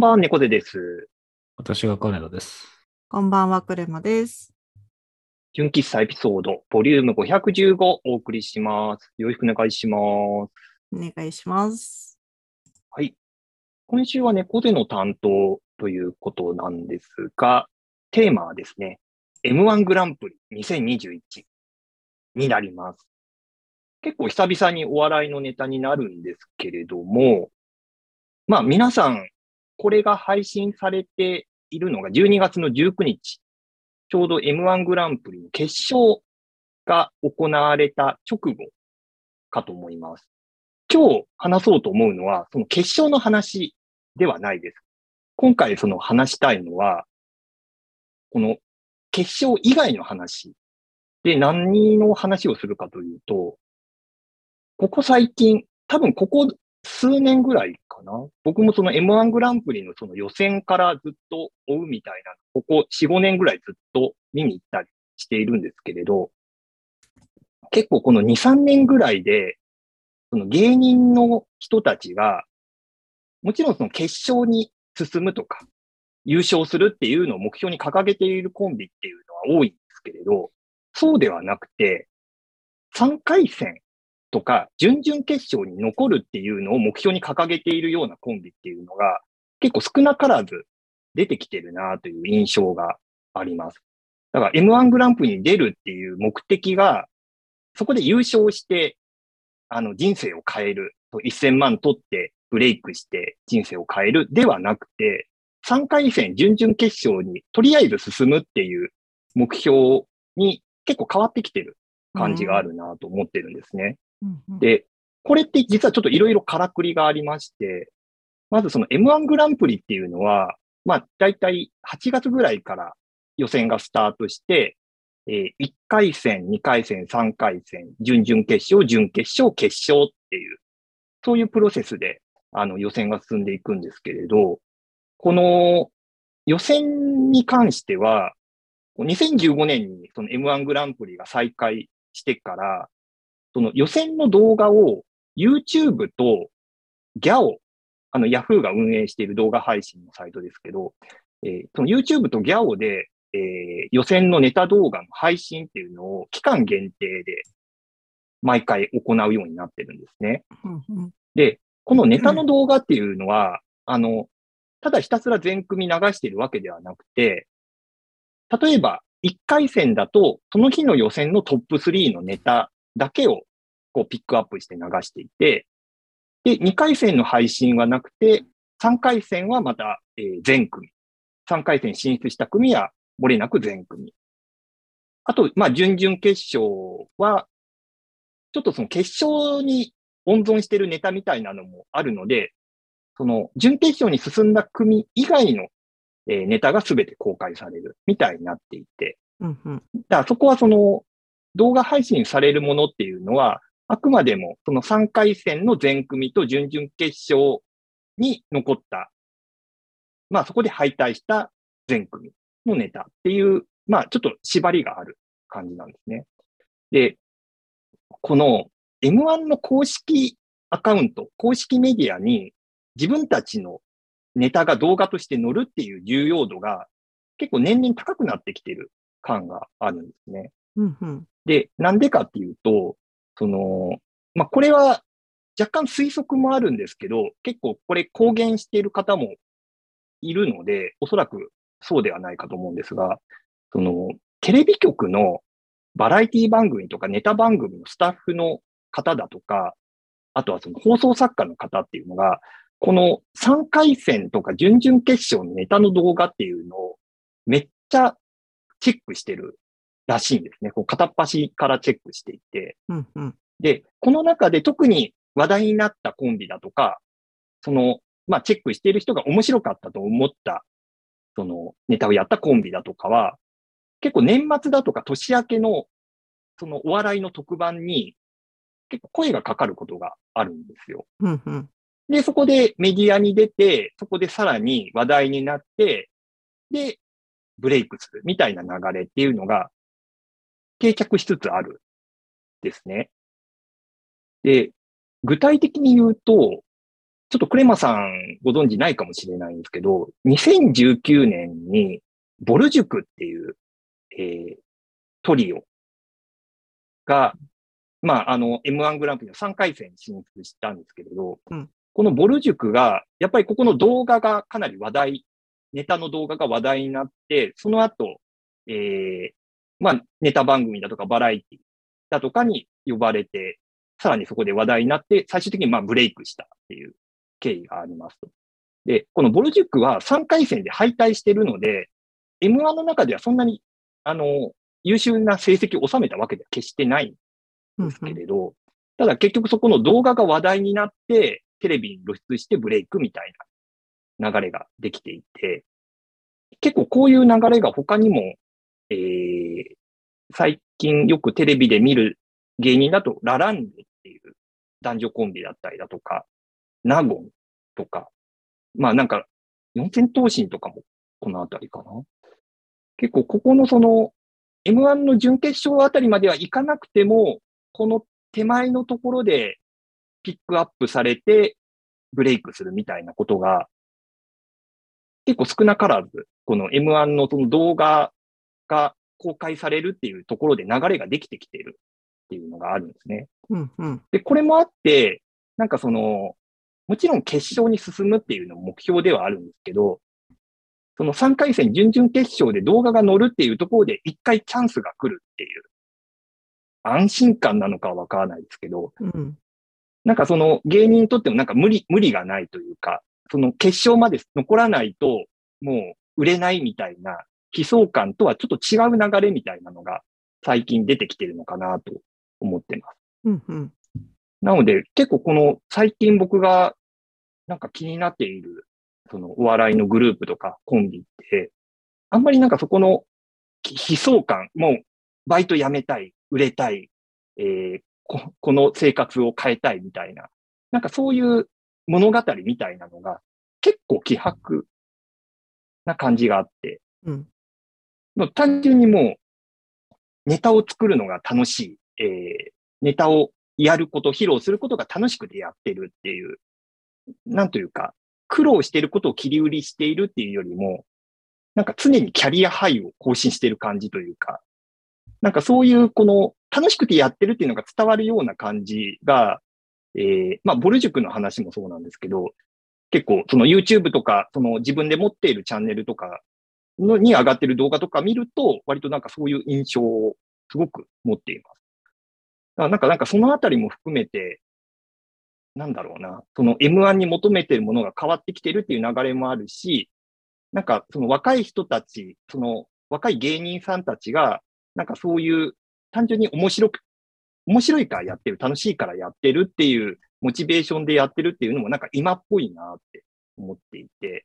んばんは、猫背です。私が金田です。こんばんは、クレマです。純喫茶エピソード、ボリューム515お送りします。よろしくお願いします。お願いします。はい。今週は猫背の担当ということなんですが、テーマはですね、M1 グランプリ2021になります。結構久々にお笑いのネタになるんですけれども、まあ皆さん、これが配信されているのが12月の19日、ちょうど M1 グランプリの決勝が行われた直後かと思います。今日話そうと思うのは、その決勝の話ではないです。今回その話したいのは、この決勝以外の話で何の話をするかというと、ここ最近、多分ここ数年ぐらいかな。僕もその M1 グランプリのその予選からずっと追うみたいな、ここ4、5年ぐらいずっと見に行ったりしているんですけれど、結構この2、3年ぐらいで、その芸人の人たちが、もちろんその決勝に進むとか、優勝するっていうのを目標に掲げているコンビっていうのは多いんですけれど、そうではなくて、3回戦とか準々決勝に残るっていうのを目標に掲げているようなコンビっていうのが結構少なからず出てきてるなという印象があります。だから M1 グランプリに出るっていう目的が、そこで優勝して、あの人生を変える。1000万取ってブレイクして人生を変えるではなくて、3回戦準々決勝にとりあえず進むっていう目標に結構変わってきてる感じがあるなと思ってるんですね。で、これって実はちょっといろいろからくりがありまして、まずその M1 グランプリっていうのは、まあ大体8月ぐらいから予選がスタートして、えー1回戦、2回戦、3回戦、準々決勝、準決勝、決勝っていう、そういうプロセスであの予選が進んでいくんですけれど、この予選に関しては、2015年にその M1 グランプリが再開してから、その予選の動画を YouTube と GAO、あの Yahoo が運営している動画配信のサイトですけど、えーその YouTube と GAO で、えー予選のネタ動画の配信っていうのを期間限定で毎回行うようになってるんですね。で、このネタの動画っていうのは、あの、ただひたすら全組流しているわけではなくて、例えば1回戦だと、その日の予選のトップ3のネタだけをこうピックアップして流していて、で、2回戦の配信はなくて、3回戦はまた、えー全組。3回戦進出した組は漏れなく全組。あと、まあ、準々決勝は、ちょっとその決勝に温存してるネタみたいなのもあるので、その準決勝に進んだ組以外の、えーネタが全て公開されるみたいになっていて、うんうんだからそこはその動画配信されるものっていうのは、あくまでもその3回戦の全組と準々決勝に残った、まあそこで敗退した全組のネタっていう、まあちょっと縛りがある感じなんですね。で、この M1 の公式アカウント、公式メディアに自分たちのネタが動画として載るっていう重要度が結構年々高くなってきてる感があるんですね。うんで、なんでかっていうと、その、まあ、これは若干推測もあるんですけど、結構これ公言している方もいるので、おそらくそうではないかと思うんですが、その、テレビ局のバラエティ番組とかネタ番組のスタッフの方だとか、あとはその放送作家の方っていうのが、この3回戦とか準々決勝のネタの動画っていうのをめっちゃチェックしてるらしいんですね。こう片っ端からチェックしていて。うんうんで、この中で特に話題になったコンビだとか、その、まあ、チェックしている人が面白かったと思った、その、ネタをやったコンビだとかは、結構年末だとか年明けの、そのお笑いの特番に、結構声がかかることがあるんですよ。うんうんで、そこでメディアに出て、そこでさらに話題になって、で、ブレイクするみたいな流れっていうのが定着しつつあるですね。で、具体的に言うと、ちょっとクレマさんご存知ないかもしれないんですけど、2019年にボル塾っていう、えー、トリオが、まあ、あの、M1 グランプリの3回戦に進出したんですけれど、うん、このボル塾が、やっぱりここの動画がかなり話題、ネタの動画が話題になって、その後、えー、まあ、ネタ番組だとかバラエティだとかに呼ばれて、さらにそこで話題になって、最終的にまあブレイクしたっていう経緯がありますと。で、このボルジュックは3回戦で敗退してるので、M1 の中ではそんなに、あの、優秀な成績を収めたわけでは決してないんですけれど、うんうん、ただ結局そこの動画が話題になって、テレビに露出してブレイクみたいな流れができていて、結構こういう流れが他にも、えー、最近よくテレビで見る芸人だと、ラランドっていう男女コンビだったりだとか、ナゴンとか、まあなんか、四千頭身とかもこのあたりかな。結構ここのその M1 の準決勝あたりまではいかなくても、この手前のところでピックアップされてブレイクするみたいなことが結構少なからず、この M1 のその動画が公開されるっていうところで流れができてきてるっていうのがあるんですね。うんうん、で、これもあって、なんかその、もちろん決勝に進むっていうのも目標ではあるんですけど、その3回戦、準々決勝で動画が乗るっていうところで一回チャンスが来るっていう、安心感なのかはわからないですけど、うん、なんかその芸人にとってもなんか無理、無理がないというか、その決勝まで残らないともう売れないみたいな悲壮感とはちょっと違う流れみたいなのが最近出てきてるのかなと思ってます。うんうん、なので結構この最近僕がなんか気になっているそのお笑いのグループとかコンビって、あんまりなんかそこの悲壮感、もうバイト辞めたい、売れたい、えー、ここの生活を変えたいみたいな、なんかそういう物語みたいなのが結構気迫な感じがあって、うん、単純にもう、ネタを作るのが楽しい、えー、ネタをやること、披露することが楽しくてやってるっていう、なんというか、苦労してることを切り売りしているっていうよりも、なんか常にキャリアハイを更新してる感じというか、なんかそういうこの楽しくてやってるっていうのが伝わるような感じが、えー、まあ、ボル塾の話もそうなんですけど、結構その YouTube とか、その自分で持っているチャンネルとかのに上がってる動画とか見ると、割となんかそういう印象をすごく持っています。だからなんか、なんかそのあたりも含めて、なんだろうな、その M1 に求めてるものが変わってきてるっていう流れもあるし、なんかその若い人たち、その若い芸人さんたちが、なんかそういう単純に面白く、面白いからやってる、楽しいからやってるっていうモチベーションでやってるっていうのもなんか今っぽいなって思っていて、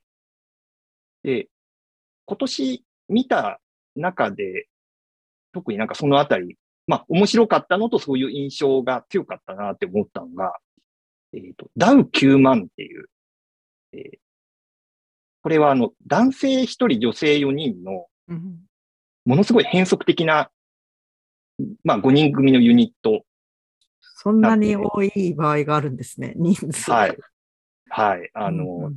で、今年見た中で、特になんかそのあたり、まあ面白かったのとそういう印象が強かったなって思ったのが、えっ、ー、と、ダウ9万っていう、えー、これはあの、男性1人、女性4人の、ものすごい変則的な、まあ5人組のユニット。そんなに多い場合があるんですね、人数。はい。はい。あの、うん、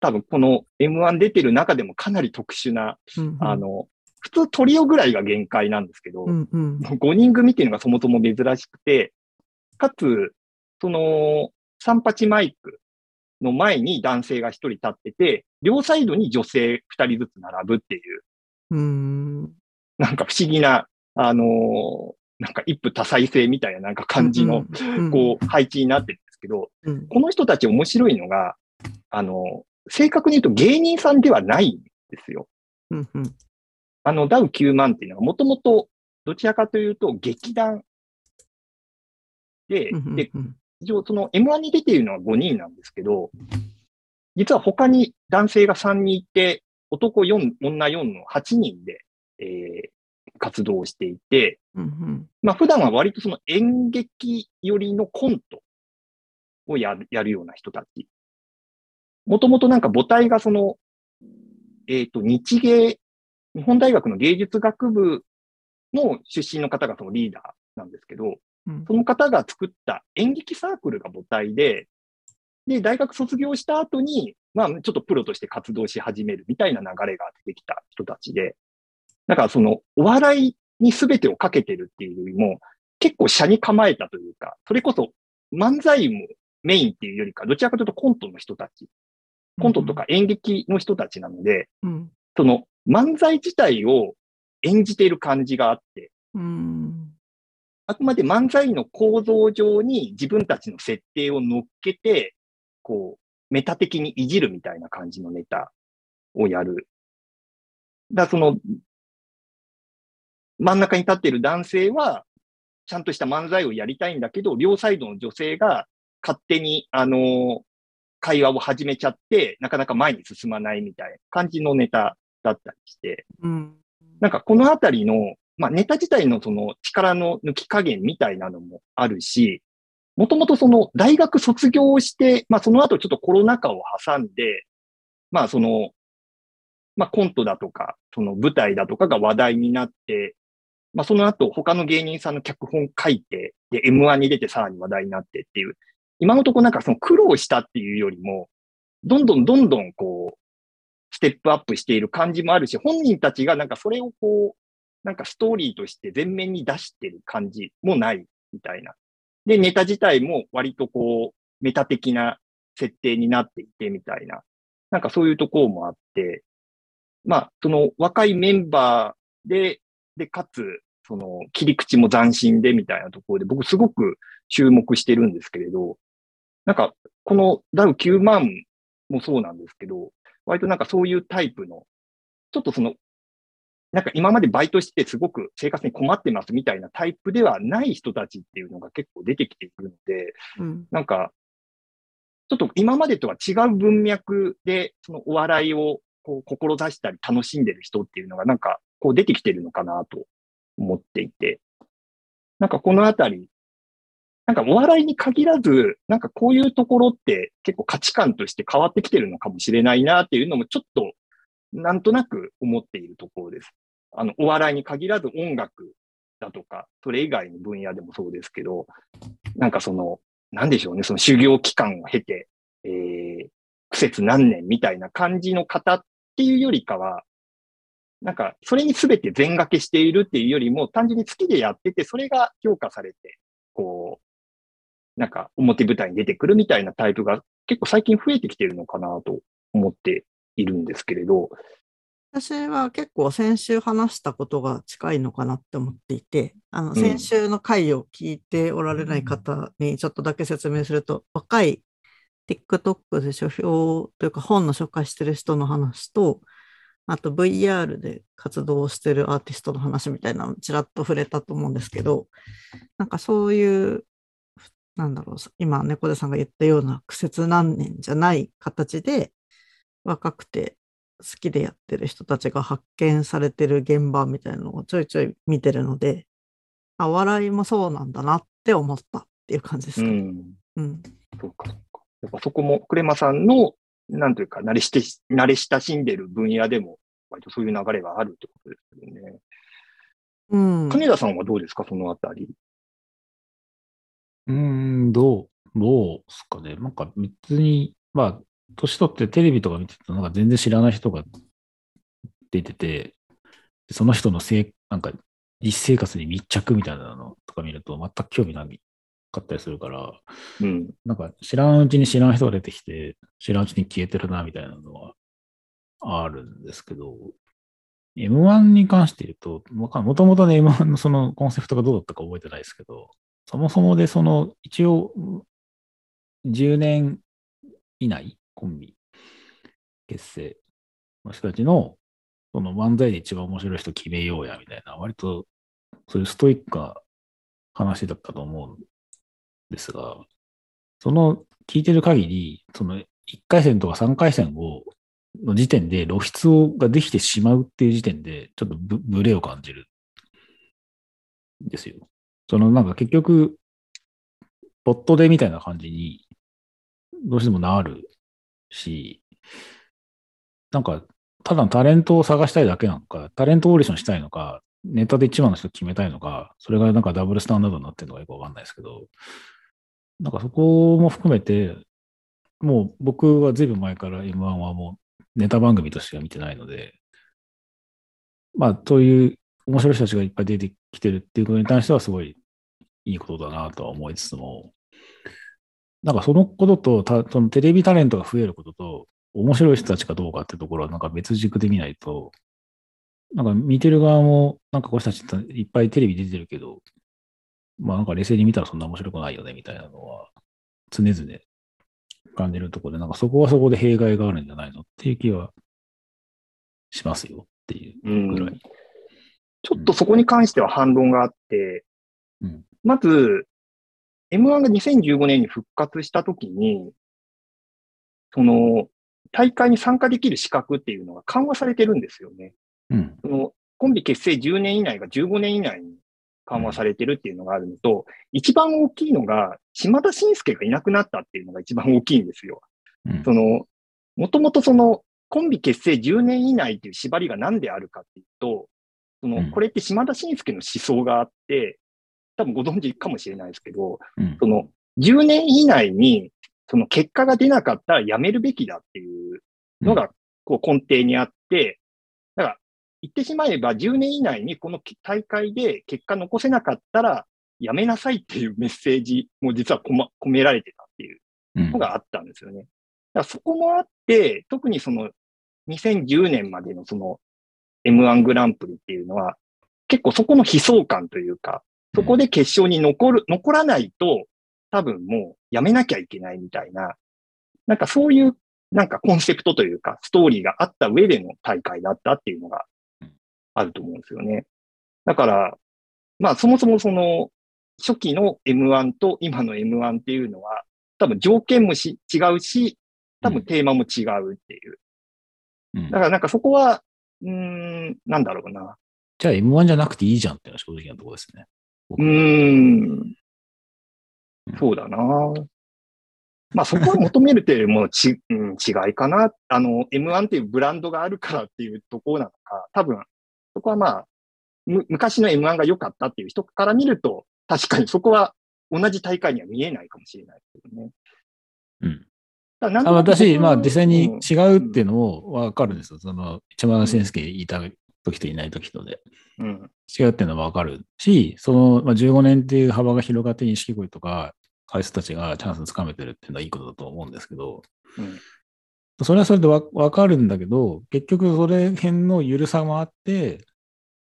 多分この M1 出てる中でもかなり特殊な、うんうん、あの、普通トリオぐらいが限界なんですけど、うんうん、5人組っていうのがそもそも珍しくて、かつ、その、三八マイクの前に男性が一人立ってて、両サイドに女性二人ずつ並ぶっていう、うん。なんか不思議な、あのー、なんか一夫多妻制みたいななんか感じの、こう、配置になってるんですけど、うん、この人たち面白いのが、あの、正確に言うと芸人さんではないんですよ。うんうん、あの、ダウ9万っていうのはもともとどちらかというと劇団で、で、一応その M1 に出ているのは5人なんですけど、実は他に男性が3人いて、男4、女4の8人で、えー、活動していて、うんうん、まあ普段は割とその演劇寄りのコントをやるやるような人たち。もともとなんか母体がその、えっ、ー、と、日芸、日本大学の芸術学部の出身の方がそのリーダーなんですけど、その方が作った演劇サークルが母体で、で、大学卒業した後に、まあ、ちょっとプロとして活動し始めるみたいな流れが出てきた人たちで、だからその、お笑いに全てをかけてるっていうよりも、結構車に構えたというか、それこそ漫才もメインっていうよりか、どちらかというとコントの人たち、コントとか演劇の人たちなので、うん。その漫才自体を演じている感じがあって、うん。あくまで漫才の構造上に自分たちの設定を乗っけて、こう、メタ的にいじるみたいな感じのネタをやる。だからその、真ん中に立っている男性は、ちゃんとした漫才をやりたいんだけど、両サイドの女性が勝手に、あの、会話を始めちゃって、なかなか前に進まないみたいな感じのネタだったりして、うん。なんかこのあたりの、まあネタ自体のその力の抜き加減みたいなのもあるし、もともとその大学卒業して、まあその後ちょっとコロナ禍を挟んで、まあその、まあコントだとか、その舞台だとかが話題になって、まあその後他の芸人さんの脚本書いて、で M1 に出てさらに話題になってっていう、今のところなんかその苦労したっていうよりも、どんどんどんどんこう、ステップアップしている感じもあるし、本人たちがなんかそれをこう、なんかストーリーとして前面に出してる感じもないみたいな。で、ネタ自体も割とこう、メタ的な設定になっていてみたいな。なんかそういうところもあって、まあ、その若いメンバーで、で、かつ、その切り口も斬新でみたいなところで、僕すごく注目してるんですけれど、なんか、このダウ9万もそうなんですけど、割となんかそういうタイプの、ちょっとその、なんか今までバイトしてすごく生活に困ってますみたいなタイプではない人たちっていうのが結構出てきているので、うん。なんか、ちょっと今までとは違う文脈で、そのお笑いをこう志したり楽しんでる人っていうのがなんかこう出てきてるのかなと思っていて、なんかこのあたり、なんかお笑いに限らず、なんかこういうところって結構価値観として変わってきてるのかもしれないなっていうのもちょっとなんとなく思っているところです。あの、お笑いに限らず音楽だとか、それ以外の分野でもそうですけど、なんかその、なんでしょうね、その修行期間を経て、えー、苦節何年みたいな感じの方っていうよりかは、なんか、それに全て全掛けしているっていうよりも、単純に好きでやってて、それが評価されて、こう、なんか表舞台に出てくるみたいなタイプが結構最近増えてきてるのかなと思っているんですけれど、私は結構先週話したことが近いのかなって思っていて、あの、先週の回を聞いておられない方にちょっとだけ説明すると、若い TikTok で書評というか本の紹介してる人の話と、あと VR で活動してるアーティストの話みたいなのちらっと触れたと思うんですけど、なんかそういう、なんだろう、今猫背さんが言ったような苦節何年じゃない形で、若くて好きでやってる人たちが発見されてる現場みたいなのをちょいちょい見てるので、あ、笑いもそうなんだなって思ったっていう感じですかね。うん、うん。そうか、そうか。やっぱそこも、クレマさんの、なんというか、慣れして、慣れ親しんでる分野でも、割とそういう流れがあるってことですよね。うん。金田さんはどうですか、そのあたり。うーん、どう、どうですかね。なんか別に、まあ、年取ってテレビとか見てると、なんか全然知らない人が出てて、でその人のせい、なんか実生活に密着みたいなのとか見ると全く興味ないかったりするから、うん。なんか知らんうちに知らん人が出てきて、知らんうちに消えてるなみたいなのはあるんですけど、M1 に関して言うと、もともとね、M1 のそのコンセプトがどうだったか覚えてないですけど、そもそもでその、一応、10年以内、コンビ結成の人たちの、その漫才で一番面白い人決めようや、みたいな、割と、そういうストイックな話だったと思うんですが、その聞いてる限り、その1回戦とか3回戦を、の時点で露出をができてしまうっていう時点で、ちょっとブブレを感じるんですよ。そのなんか結局、ポットでみたいな感じに、どうしてもなるし、なんか、ただタレントを探したいだけなのか、タレントオーディションしたいのか、ネタで一番の人決めたいのか、それがなんかダブルスタンダードになってるのかよくわかんないですけど、なんかそこも含めて、もう僕はずいぶん前から M1 はもうネタ番組としては見てないので、まあ、そういう面白い人たちがいっぱい出てきてるっていうことに対してはすごいいいことだなとは思いつつも、なんかそのことと、たそのテレビタレントが増えることと、面白い人たちかどうかってところはなんか別軸で見ないと、なんか見てる側も、なんかこの人たちっていっぱいテレビ出てるけど、まあなんか冷静に見たらそんな面白くないよねみたいなのは常々感じるところで、なんかそこはそこで弊害があるんじゃないのっていう気はしますよっていうぐらい。ちょっとそこに関しては反論があって、うんまず、M1 が2015年に復活したときに、その、大会に参加できる資格っていうのが緩和されてるんですよね。うん。その、コンビ結成10年以内が15年以内に緩和されてるっていうのがあるのと、一番大きいのが、島田紳介がいなくなったっていうのが一番大きいんですよ。うんその、もともとその、コンビ結成10年以内っていう縛りが何であるかっていうと、そのうん、これって島田紳介の思想があって、多分ご存知かもしれないですけど、うん。その、10年以内に、その結果が出なかったらやめるべきだっていうのが、こう根底にあって、だから、言ってしまえば10年以内にこの大会で結果残せなかったらやめなさいっていうメッセージも実は込,、められてたっていううんのがあったんですよね。だからそこもあって、特にその2010年までのその M1 グランプリっていうのは、結構そこの悲壮感というか、そこで決勝に残る、残らないと、多分もうやめなきゃいけないみたいな、なんかそういう、なんかコンセプトというか、ストーリーがあった上での大会だったっていうのがあると思うんですよね。だから、まあそもそもその、初期の M1 と今の M1 っていうのは、多分条件もし違うし、多分テーマも違うっていう。うんだからなんかそこは、うーん、なんだろうな。じゃあ M1 じゃなくていいじゃんっていうのは正直なところですね。僕うーん。そうだな。まあそこを求めるというよりもち、うん、違いかな。あの、M1 っていうブランドがあるからっていうところなのか、多分、そこはまあ、む昔の M1 が良かったっていう人から見ると、確かにそこは同じ大会には見えないかもしれないけどね。うん。なん私、まあ実際にうん違うっていうのもわかるんですよ。その、一山田先生いた時といない時とで。うん。違うっていうのはわかるし、その、まあ、15年っていう幅が広がって錦鯉とか、会社たちがチャンスつかめてるっていうのはいいことだと思うんですけど、うん。それはそれでわわかるんだけど、結局それ辺の緩さもあって、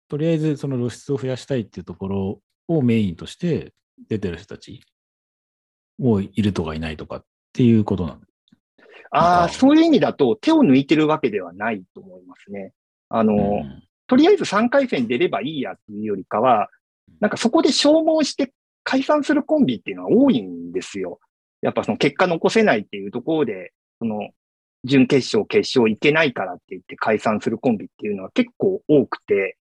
とりあえずその露出を増やしたいっていうところをメインとして出てる人たちもいるとかいないとかっていうことなんああ、うんそういう意味だと手を抜いてるわけではないと思いますね。あの、うん。とりあえず3回戦出ればいいやっていうよりかは、なんかそこで消耗して解散するコンビっていうのは多いんですよ。やっぱその結果残せないっていうところで、その準決勝、決勝いけないからって言って解散するコンビっていうのは結構多くて、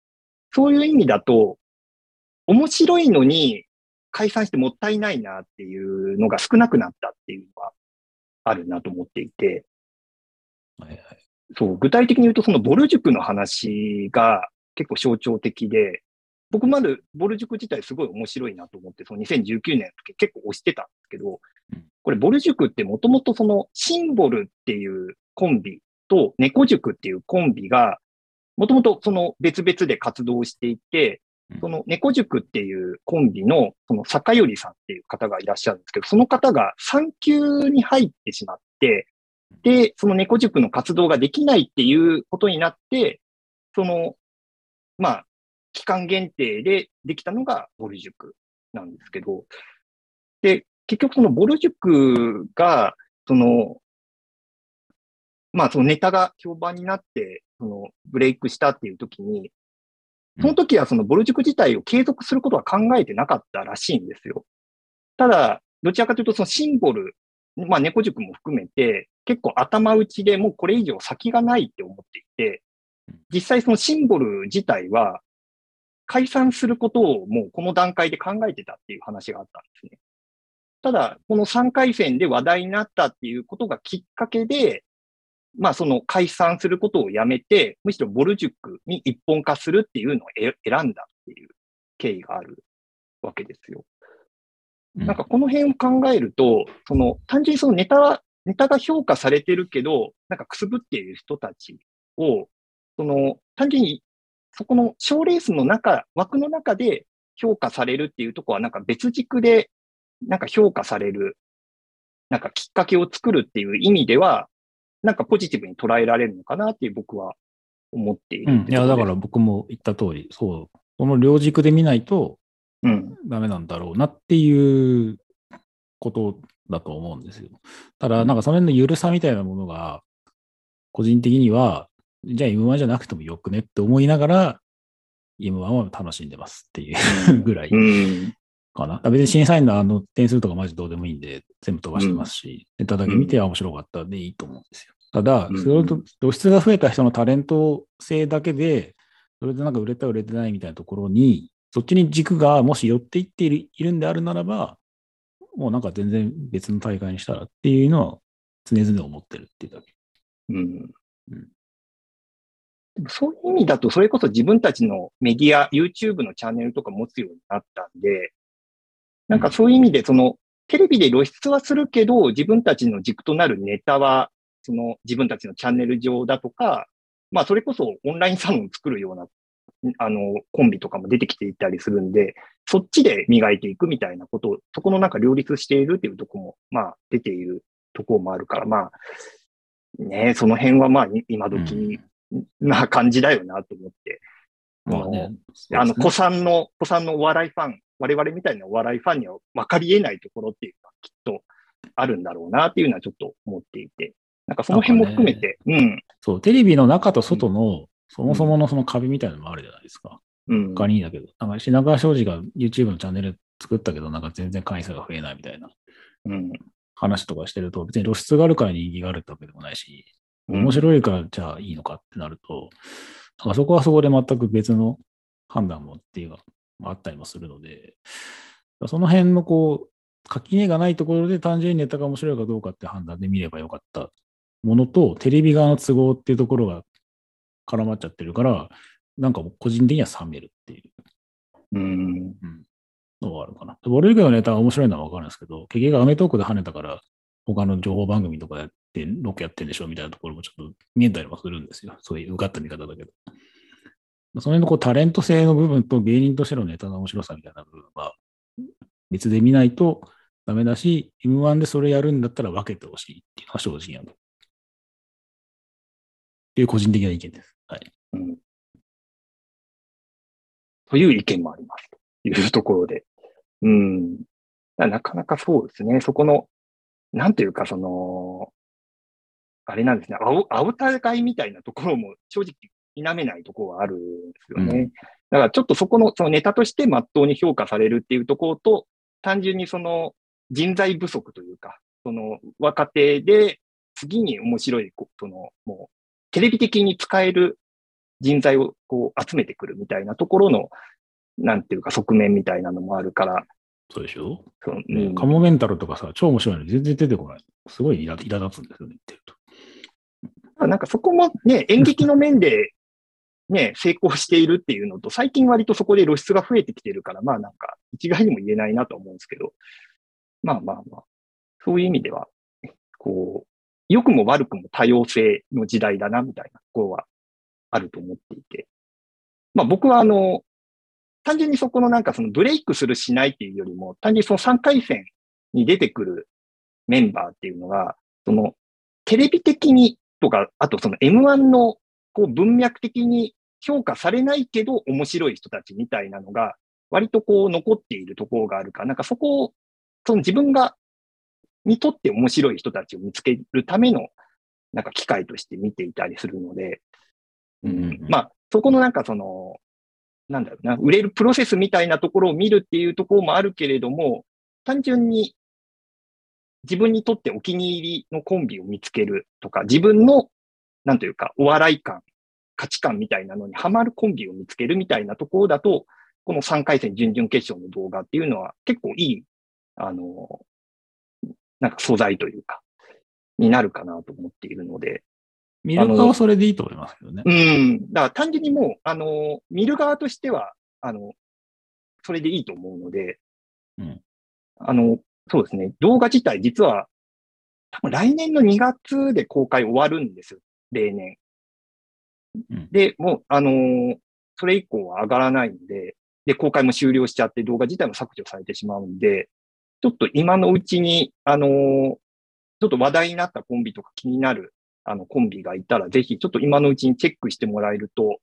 そういう意味だと、面白いのに解散してもったいないなっていうのが少なくなったっていうのはあるなと思っていて、はいはいそう、具体的に言うと、そのボル塾の話が結構象徴的で、僕までボル塾自体すごい面白いなと思って、その2019年の時結構推してたんですけどうん、これボル塾ってもともとそのシンボルっていうコンビと猫塾っていうコンビが、もともとその別々で活動していてうん、その猫塾っていうコンビのその坂寄さんっていう方がいらっしゃるんですけど、その方が産休に入ってしまって、で、その猫塾の活動ができないっていうことになって、その、まあ、期間限定でできたのがボル塾なんですけど、で、結局そのボル塾が、その、まあそのネタが評判になって、そのブレイクしたっていう時に、その時はそのボル塾自体を継続することは考えてなかったらしいんですよ。ただ、どちらかというとそのシンボル、まあ猫塾も含めて、結構頭打ちでもうこれ以上先がないって思っていて、実際そのシンボル自体は解散することをもうこの段階で考えてたっていう話があったんですね。ただ、この3回戦で話題になったっていうことがきっかけで、まあその解散することをやめて、むしろボル塾に一本化するっていうのを選んだっていう経緯があるわけですよ。うんなんかこの辺を考えると、その単純にそのネタネタが評価されてるけど、なんかくすぶっている人たちを、その、単純に、そこの賞レースの中、枠の中で評価されるっていうところは、なんか別軸で、なんか評価される、なんかきっかけを作るっていう意味では、なんかポジティブに捉えられるのかなっていう僕は思っている、うん。いや、だから僕も言った通り、そう、この両軸で見ないとうん。ダメなんだろうなっていうことだと思うんですよ。ただ、なんかその辺の緩さみたいなものが、個人的には、じゃあ M1 じゃなくてもよくねって思いながら、M1 は楽しんでますっていうぐらいうん。かな。別に審査員のあの点数とかマジどうでもいいんで、全部飛ばしてますし、ネタだけ見て、あ、面白かったでいいと思うんですよ。ただう、んそれと露出が増えた人のタレント性だけで、それでなんか売れた売れてないみたいなところに、そっちに軸がもし寄っていっているいるんであるならば、もうなんか全然別の大会にしたらっていうのは常々思ってるっていうだけ。うんうんでもそういう意味だと、それこそ自分たちのメディア、YouTube のチャンネルとか持つようになったんで、なんかそういう意味で、その、テレビで露出はするけど、自分たちの軸となるネタは、その自分たちのチャンネル上だとか、まあそれこそオンラインサロンを作るような、あの、コンビとかも出てきていたりするんで、そっちで磨いていくみたいなことを、そこのなんか両立しているっていうところも、まあ出ているところもあるから、まあ、ねその辺はまあい今時な感じだよなと思って。まあね。あの、子さんの、子さんのお笑いファン、我々みたいなお笑いファンには分かり得ないところっていうのはきっとあるんだろうなっていうのはちょっと思っていて。なんかその辺も含めて、うん、そう、テレビの中と外の、そもそものその壁みたいなのもあるじゃないですか。うん。他にだけど、なんか品川庄司が YouTube のチャンネル作ったけど、なんか全然会員数が増えないみたいなうん。話とかしてると、別に露出があるから人気があるってわけでもないし、うん面白いからじゃあいいのかってなると、なんかそこはそこで全く別の判断もっていうのがあったりもするので、その辺のこう、垣根がないところで単純にネタが面白いかどうかって判断で見ればよかったものと、テレビ側の都合っていうところが絡まっちゃってるから、なんか個人的には冷めるっていううん。のがあるかな。ボルリグのネタが面白いのはわかるんですけど、結局アメトークで跳ねたから、他の情報番組とかやって、ロケやってるでしょみたいなところもちょっと見えたりもするんですよ。そういう受かった見方だけど。その辺のこうタレント性の部分と芸人としてのネタの面白さみたいな部分は別で見ないとダメだし、M1 でそれやるんだったら分けてほしいっていうのが正直なの。っていう個人的な意見です。はい。うん。という意見もあります。というところで。うん。なかなかそうですね。そこの、なんていうか、その、あれなんですね。青、青互いみたいなところも正直否めないところはあるんですよね。うんだからちょっとそこの、そのネタとして真っ当に評価されるっていうところと、単純にその人材不足というか、その若手で次に面白い、こその、もう、テレビ的に使える人材をこう集めてくるみたいなところの、なんていうか側面みたいなのもあるから、そうでしょ？そうん。カモメンタルとかさ、超面白いのに全然出てこない。すごい苛苛立つんですよね、言ってると。なんかそこもね、演劇の面で ね、成功しているっていうのと、最近割とそこで露出が増えてきてるから、まあなんか一概にも言えないなと思うんですけど、まあまあまあ、そういう意味では、こう、良くも悪くも多様性の時代だな、みたいな。ところはあると思っていて。まあ僕はあの、単純にそこのなんかそのブレイクするしないっていうよりも、単純にその3回戦に出てくるメンバーっていうのが、そのテレビ的にとか、あとその M1 のこう文脈的に評価されないけど面白い人たちみたいなのが、割とこう残っているところがあるか、なんかそこを、その自分が、にとって面白い人たちを見つけるための、なんか機会として見ていたりするので、うんまあ、そこのなんかその、なんだろうな、売れるプロセスみたいなところを見るっていうところもあるけれども、単純に自分にとってお気に入りのコンビを見つけるとか、自分の、なんというか、お笑い感、価値観みたいなのにハマるコンビを見つけるみたいなところだと、この3回戦準々決勝の動画っていうのは結構いい、あの、なんか素材というか、になるかなと思っているので、見る側はそれでいいと思いますけどね。うん。だから単純にもう、あの、見る側としては、あの、それでいいと思うので、うんあの、そうですね。動画自体実は、多分来年の2月で公開終わるんですよ、例年。うんで、もう、あのーそれ以降は上がらないんで、で、公開も終了しちゃって動画自体も削除されてしまうんで、ちょっと今のうちに、あのーちょっと話題になったコンビとか気になる、あの、コンビがいたら、ぜひ、ちょっと今のうちにチェックしてもらえると、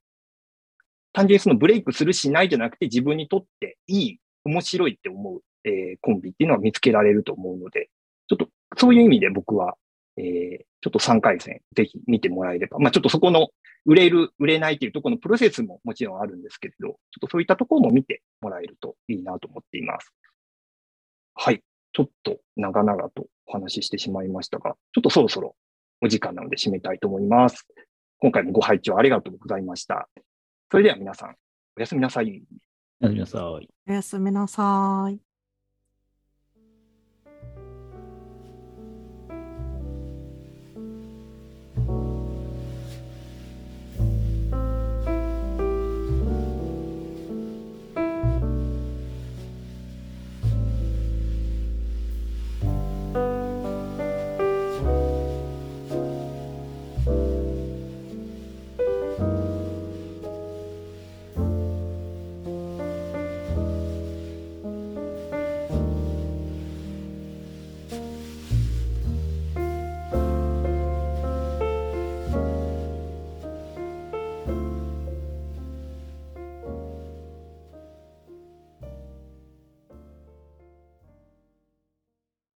単純にそのブレイクするしないじゃなくて、自分にとっていい、面白いって思う、えーコンビっていうのは見つけられると思うので、ちょっと、そういう意味で僕は、えーちょっと3回戦、ぜひ見てもらえれば、まあちょっとそこの売れる、売れないっていうところのプロセスももちろんあるんですけれど、ちょっとそういったところも見てもらえるといいなと思っています。はい。ちょっと長々とお話ししてしまいましたが、ちょっとそろそろお時間なので締めたいと思います。今回もご拝聴ありがとうございました。それでは皆さん、おやすみなさい。やってみなさい。おやすみなさい。